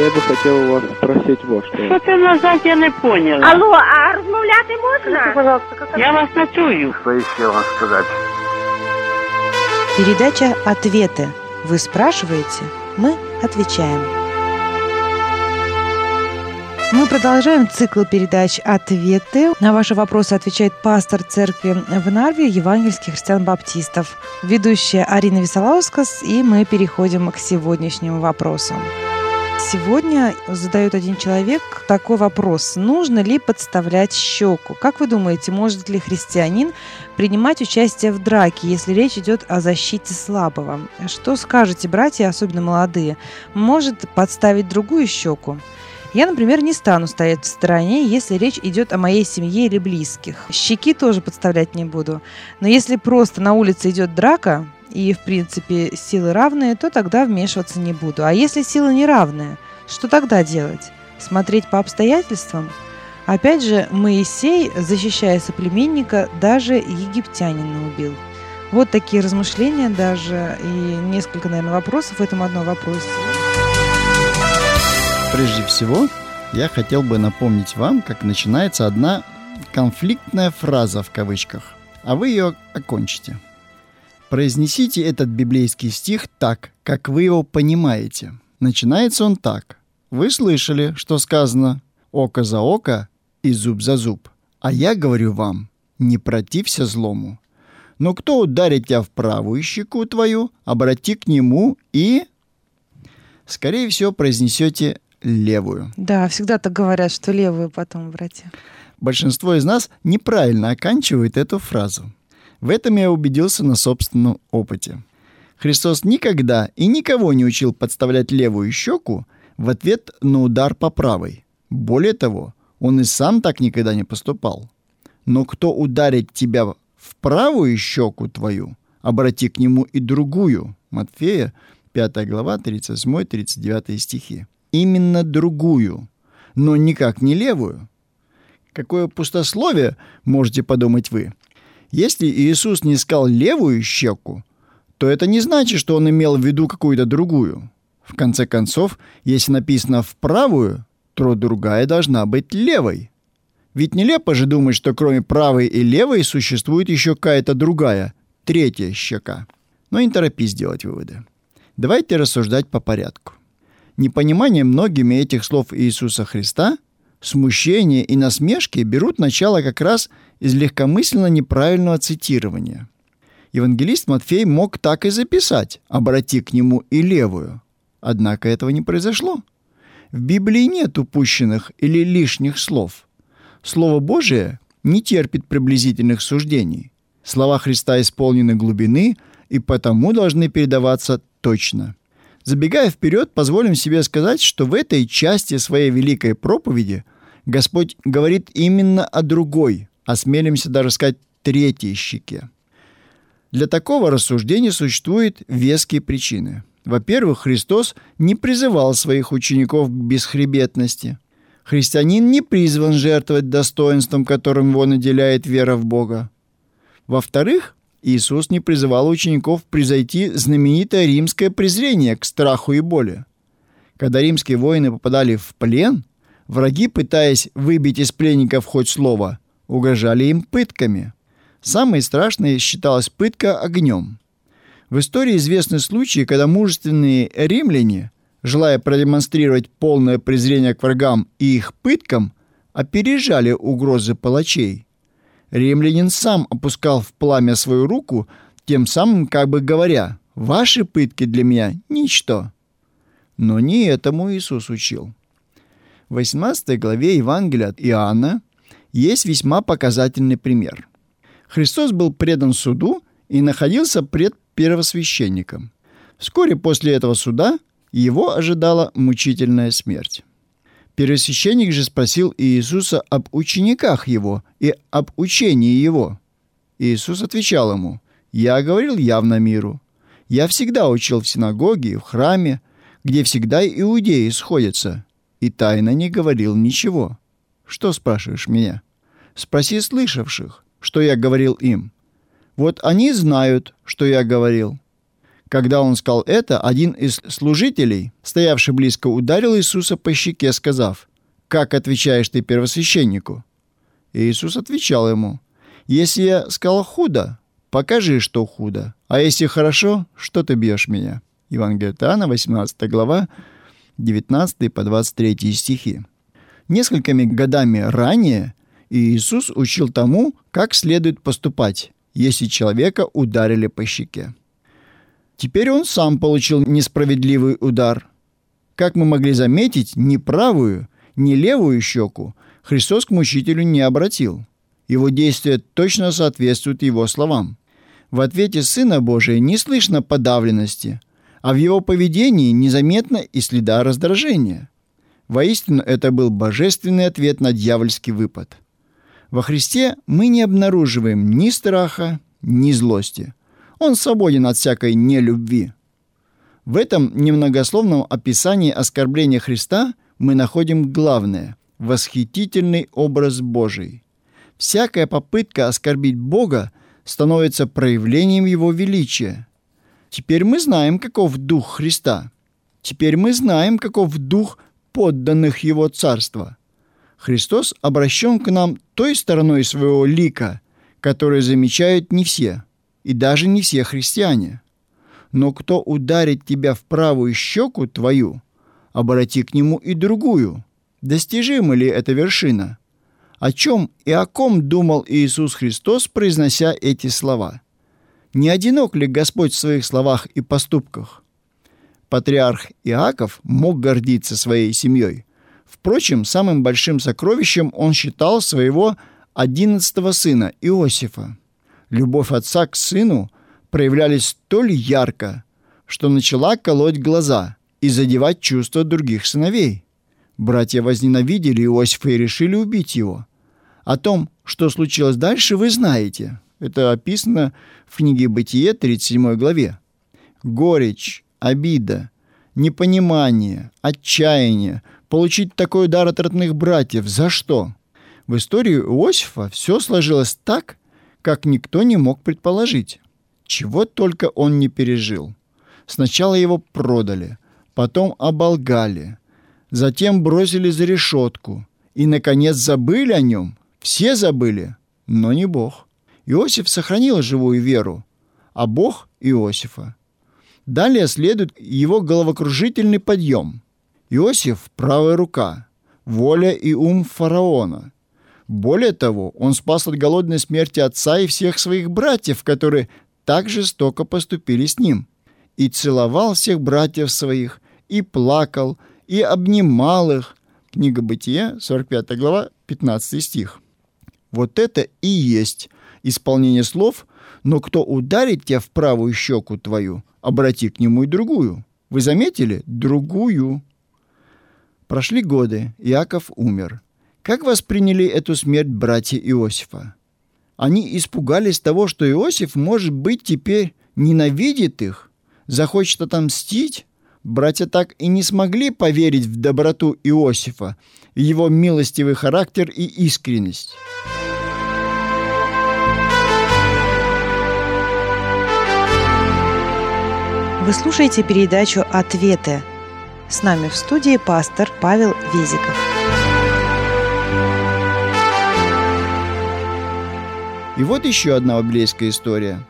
Я бы хотел у вас спросить вот что. Що ти назад, я не поняла. Алло, а розмовляти можна? Пожалуйста, как Я вас не чую. Что еще вам сказать? Передача «Ответы». Вы спрашиваете, мы отвечаем. Мы продолжаем цикл передач «Ответы». На ваши вопросы отвечает пастор церкви в Нарве евангельских христиан-баптистов, ведущая Арина Висолаускас, и мы переходим к сегодняшним вопросам. Сегодня задает один человек такой вопрос. Нужно ли подставлять щеку? Как вы думаете, может ли христианин принимать участие в драке, если речь идет о защите слабого? Что скажете, братья, особенно молодые? Может подставить другую щеку? Я, например, не стану стоять в стороне, если речь идет о моей семье или близких. Щеки тоже подставлять не буду. Но если просто на улице идет драка, и, в принципе, силы равные, то тогда вмешиваться не буду. А если силы неравные, что тогда делать? Смотреть по обстоятельствам? Опять же, Моисей, защищая соплеменника, даже египтянина убил. Вот такие размышления даже и несколько, наверное, вопросов в этом одном вопросе. Прежде всего, я хотел бы напомнить вам, как начинается одна конфликтная фраза в кавычках, а вы ее окончите. Произнесите этот библейский стих так, как вы его понимаете. Начинается он так. Вы слышали, что сказано «око за око и зуб за зуб». А я говорю вам, не протився злому. Но кто ударит тебя в правую щеку твою, обрати к нему и... Скорее всего, произнесете левую. Да, всегда так говорят, что левую потом, братья. Большинство из нас неправильно оканчивает эту фразу. В этом я убедился на собственном опыте. Христос никогда и никого не учил подставлять левую щеку в ответ на удар по правой. Более того, он и сам так никогда не поступал. Но кто ударит тебя в правую щеку твою, обрати к нему и другую. Матфея, 5 глава, 38-39 стихи. Именно другую, но никак не левую. Какое пустословие, можете подумать вы. Если Иисус не сказал левую щеку, то это не значит, что он имел в виду какую-то другую. В конце концов, если написано «в правую», то другая должна быть левой. Ведь нелепо же думать, что кроме правой и левой существует еще какая-то другая, третья щека. Но не торопись делать выводы. Давайте рассуждать по порядку. Непонимание многими этих слов Иисуса Христа, смущение и насмешки берут начало как раз из легкомысленно неправильного цитирования. Евангелист Матфей мог так и записать «обрати к нему и левую». Однако этого не произошло. В Библии нет упущенных или лишних слов. Слово Божие не терпит приблизительных суждений. Слова Христа исполнены глубины и потому должны передаваться точно. Забегая вперед, позволим себе сказать, что в этой части своей великой проповеди Господь говорит именно о другой, осмелимся даже сказать третьей щеке. Для такого рассуждения существуют веские причины. Во-первых, Христос не призывал своих учеников к бесхребетности. Христианин не призван жертвовать достоинством, которым его наделяет вера в Бога. Во-вторых, Иисус не призывал учеников превзойти знаменитое римское презрение к страху и боли. Когда римские воины попадали в плен, враги, пытаясь выбить из пленников хоть слово, угрожали им пытками. Самой страшной считалась пытка огнем. В истории известны случаи, когда мужественные римляне, желая продемонстрировать полное презрение к врагам и их пыткам, опережали угрозы палачей – Римлянин сам опускал в пламя свою руку, тем самым как бы говоря, «Ваши пытки для меня – ничто». Но не этому Иисус учил. В 18 главе Евангелия от Иоанна есть весьма показательный пример. Христос был предан суду и находился пред первосвященником. Вскоре после этого суда его ожидала мучительная смерть. Первосвященник же спросил Иисуса об учениках его и об учении его. Иисус отвечал ему, «Я говорил явно миру. Я всегда учил в синагоге и в храме, где всегда иудеи сходятся, и тайно не говорил ничего. Что спрашиваешь меня? Спроси слышавших, что я говорил им. Вот они знают, что я говорил. Когда он сказал это, один из служителей, стоявший близко, ударил Иисуса по щеке, сказав, «Как отвечаешь ты первосвященнику?» И Иисус отвечал ему, «Если я сказал худо, покажи, что худо, а если хорошо, что ты бьешь меня?» Евангелие от Иоанна, 18 глава, 19 по 23 стихи. Несколькими годами ранее Иисус учил тому, как следует поступать, если человека ударили по щеке. Теперь он сам получил несправедливый удар. Как мы могли заметить, ни правую, ни левую щеку Христос к мучителю не обратил. Его действия точно соответствуют его словам. В ответе Сына Божия не слышно подавленности, а в его поведении незаметно и следа раздражения. Воистину, это был божественный ответ на дьявольский выпад. Во Христе мы не обнаруживаем ни страха, ни злости. Он свободен от всякой нелюбви. В этом немногословном описании оскорбления Христа мы находим главное – восхитительный образ Божий. Всякая попытка оскорбить Бога становится проявлением Его величия. Теперь мы знаем, каков Дух Христа. Теперь мы знаем, каков Дух подданных Его Царства. Христос обращен к нам той стороной своего лика, которую замечают не все, и даже не все христиане. Но кто ударит тебя в правую щеку твою, обрати к нему и другую. Достижима ли эта вершина? О чем и о ком думал Иисус Христос, произнося эти слова? Не одинок ли Господь в своих словах и поступках? Патриарх Иаков мог гордиться своей семьей – Впрочем, самым большим сокровищем он считал своего одиннадцатого сына Иосифа. Любовь отца к сыну проявлялись столь ярко, что начала колоть глаза и задевать чувства других сыновей. Братья возненавидели Иосифа и решили убить его. О том, что случилось дальше, вы знаете. Это описано в книге «Бытие» 37 главе. Горечь, обида, непонимание, отчаяние – получить такой удар от родных братьев. За что? В истории Иосифа все сложилось так, как никто не мог предположить. Чего только он не пережил. Сначала его продали, потом оболгали, затем бросили за решетку и, наконец, забыли о нем. Все забыли, но не Бог. Иосиф сохранил живую веру, а Бог – Иосифа. Далее следует его головокружительный подъем – Иосиф – правая рука, воля и ум фараона. Более того, он спас от голодной смерти отца и всех своих братьев, которые так жестоко поступили с ним, и целовал всех братьев своих, и плакал, и обнимал их. Книга Бытия, 45 глава, 15 стих. Вот это и есть исполнение слов «Но кто ударит тебя в правую щеку твою, обрати к нему и другую». Вы заметили? Другую. Прошли годы, Иаков умер. Как восприняли эту смерть братья Иосифа? Они испугались того, что Иосиф, может быть, теперь ненавидит их, захочет отомстить? Братья так и не смогли поверить в доброту Иосифа, его милостивый характер и искренность. Вы слушаете передачу «Ответы» С нами в студии пастор Павел Везиков. И вот еще одна библейская история.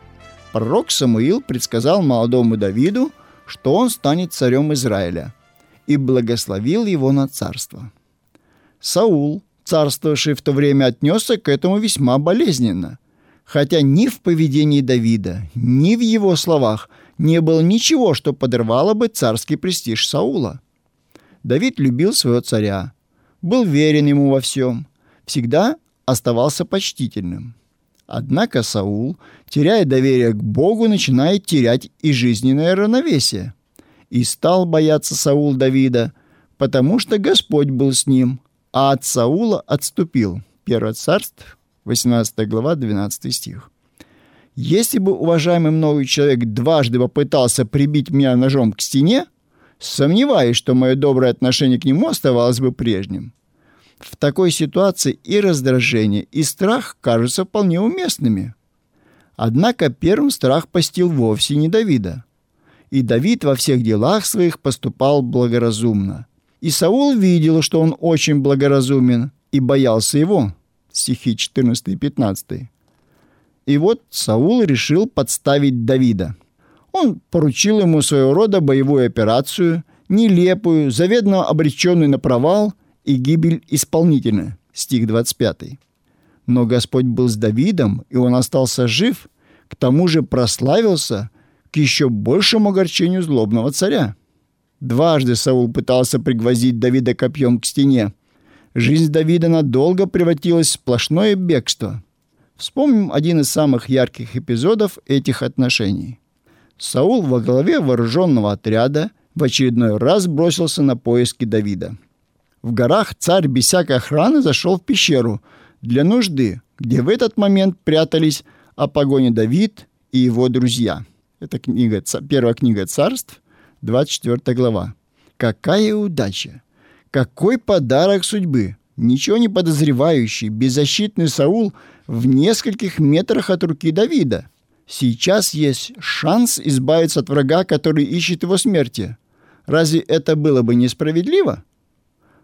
Пророк Самуил предсказал молодому Давиду, что он станет царем Израиля, и благословил его на царство. Саул, царствовавший в то время, отнесся к этому весьма болезненно, хотя ни в поведении Давида, ни в его словах – не было ничего, что подрывало бы царский престиж Саула. Давид любил своего царя, был верен ему во всем, всегда оставался почтительным. Однако Саул, теряя доверие к Богу, начинает терять и жизненное равновесие. И стал бояться Саул Давида, потому что Господь был с ним, а от Саула отступил. 1 Царств, 18 глава, 12 стих. Если бы уважаемый мною человек дважды попытался прибить меня ножом к стене, сомневаюсь, что мое доброе отношение к нему оставалось бы прежним. В такой ситуации и раздражение, и страх кажутся вполне уместными. Однако первым страх постил вовсе не Давида. и Давид во всех делах своих поступал благоразумно. И Саул видел, что он очень благоразумен, и боялся его. Стихи 14 и 15. И вот Саул решил подставить Давида. Он поручил ему своего рода боевую операцию, нелепую, заведомо обреченную на провал и гибель исполнительная. Стих 25. Но Господь был с Давидом, и он остался жив, к тому же прославился к еще большему огорчению злобного царя. Дважды Саул пытался пригвоздить Давида копьем к стене. Жизнь Давида надолго превратилась в сплошное бегство. Вспомним один из самых ярких эпизодов этих отношений. Саул во главе вооруженного отряда в очередной раз бросился на поиски Давида. В горах царь без всякой охраны зашел в пещеру для нужды, где в этот момент прятались о погоне Давид и его друзья. Это книга, первая книга царств, 24 глава. Какая удача! Какой подарок судьбы! Ничего не подозревающий, беззащитный Саул в нескольких метрах от руки Давида. Сейчас есть шанс избавиться от врага, который ищет его смерти. Разве это было бы несправедливо?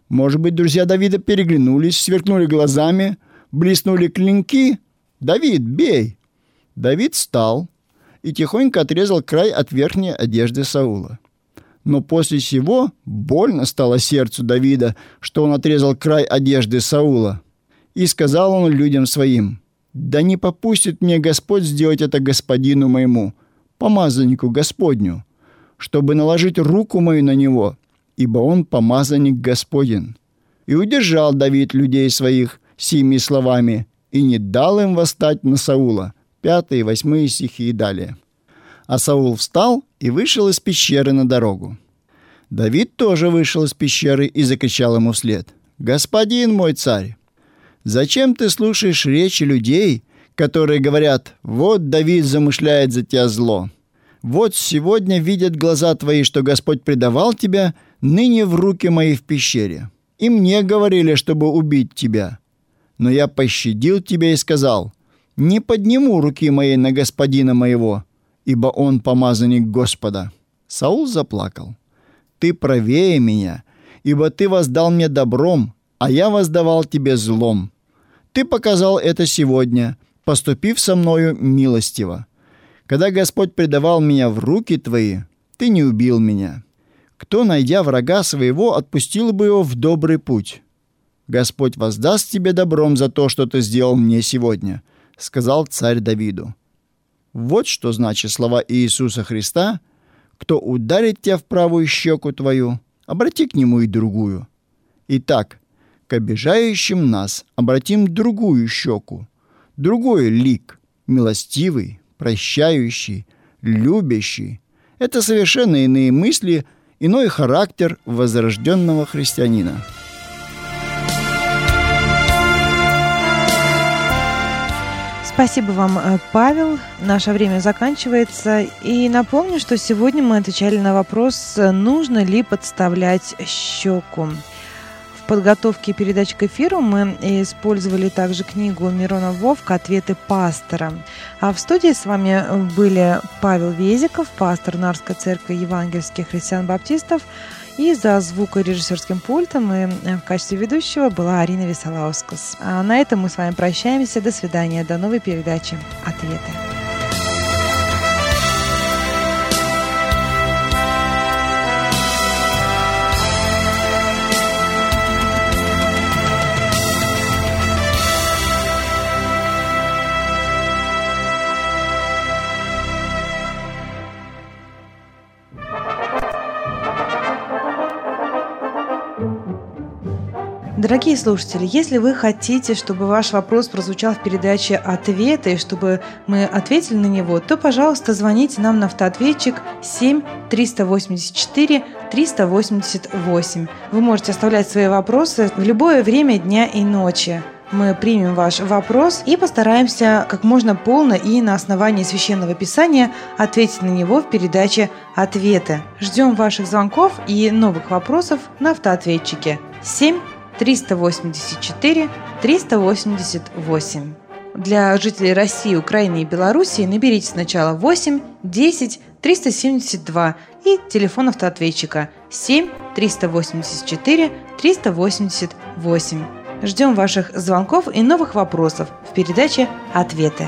Может быть, друзья Давида переглянулись, сверкнули глазами, блеснули клинки. «Давид, бей!» Давид встал и тихонько отрезал край от верхней одежды Саула. Но после всего больно стало сердцу Давида, что он отрезал край одежды Саула. И сказал он людям своим, «Да не попустит мне Господь сделать это господину моему, помазаннику Господню, чтобы наложить руку мою на него, ибо он помазанник Господен». И удержал Давид людей своих сими словами, и не дал им восстать на Саула. Пятые, восьмые стихи и далее. А Саул встал и вышел из пещеры на дорогу. Давид тоже вышел из пещеры и закричал ему вслед. «Господин мой царь, зачем ты слушаешь речи людей, которые говорят, вот Давид замышляет за тебя зло? Вот сегодня видят глаза твои, что Господь предавал тебя ныне в руки мои в пещере. И мне говорили, чтобы убить тебя. Но я пощадил тебя и сказал, не подниму руки моей на господина моего, ибо он помазанник Господа». Саул заплакал. «Ты правее меня, ибо ты воздал мне добром, а я воздавал тебе злом. Ты показал это сегодня, поступив со мною милостиво. Когда Господь предавал меня в руки твои, ты не убил меня. Кто, найдя врага своего, отпустил бы его в добрый путь? Господь воздаст тебе добром за то, что ты сделал мне сегодня», — сказал царь Давиду. Вот что значит слова Иисуса Христа «Кто ударит тебя в правую щеку твою, обрати к нему и другую». Итак, к обижающим нас обратим другую щеку, другой лик, милостивый, прощающий, любящий. Это совершенно иные мысли, иной характер возрожденного христианина. Спасибо вам, э, Павел. Наше время заканчивается. И напомню, что сегодня мы отвечали на вопрос, нужно ли подставлять щеку. Подготовке передач к эфиру мы использовали также книгу Мирона Вовка «Ответы пастора». А в студии с вами были Павел Везиков, пастор Нарской церкви евангельских христиан-баптистов, и за звукорежиссерским пультом и в качестве ведущего была Арина Висолаускас. А на этом мы с вами прощаемся. До свидания. До новой передачи «Ответы». Дорогие слушатели, если вы хотите, чтобы ваш вопрос прозвучал в передаче «Ответы», и чтобы мы ответили на него, то, пожалуйста, звоните нам на автоответчик 7 384 388. Вы можете оставлять свои вопросы в любое время дня и ночи. Мы примем ваш вопрос и постараемся как можно полно и на основании священного писания ответить на него в передаче «Ответы». Ждем ваших звонков и новых вопросов на автоответчике 7 384 388. Для жителей России, Украины и Белоруссии наберите сначала 8 10 372 и телефон автоответчика 7 384 388. Ждем ваших звонков и новых вопросов в передаче «Ответы».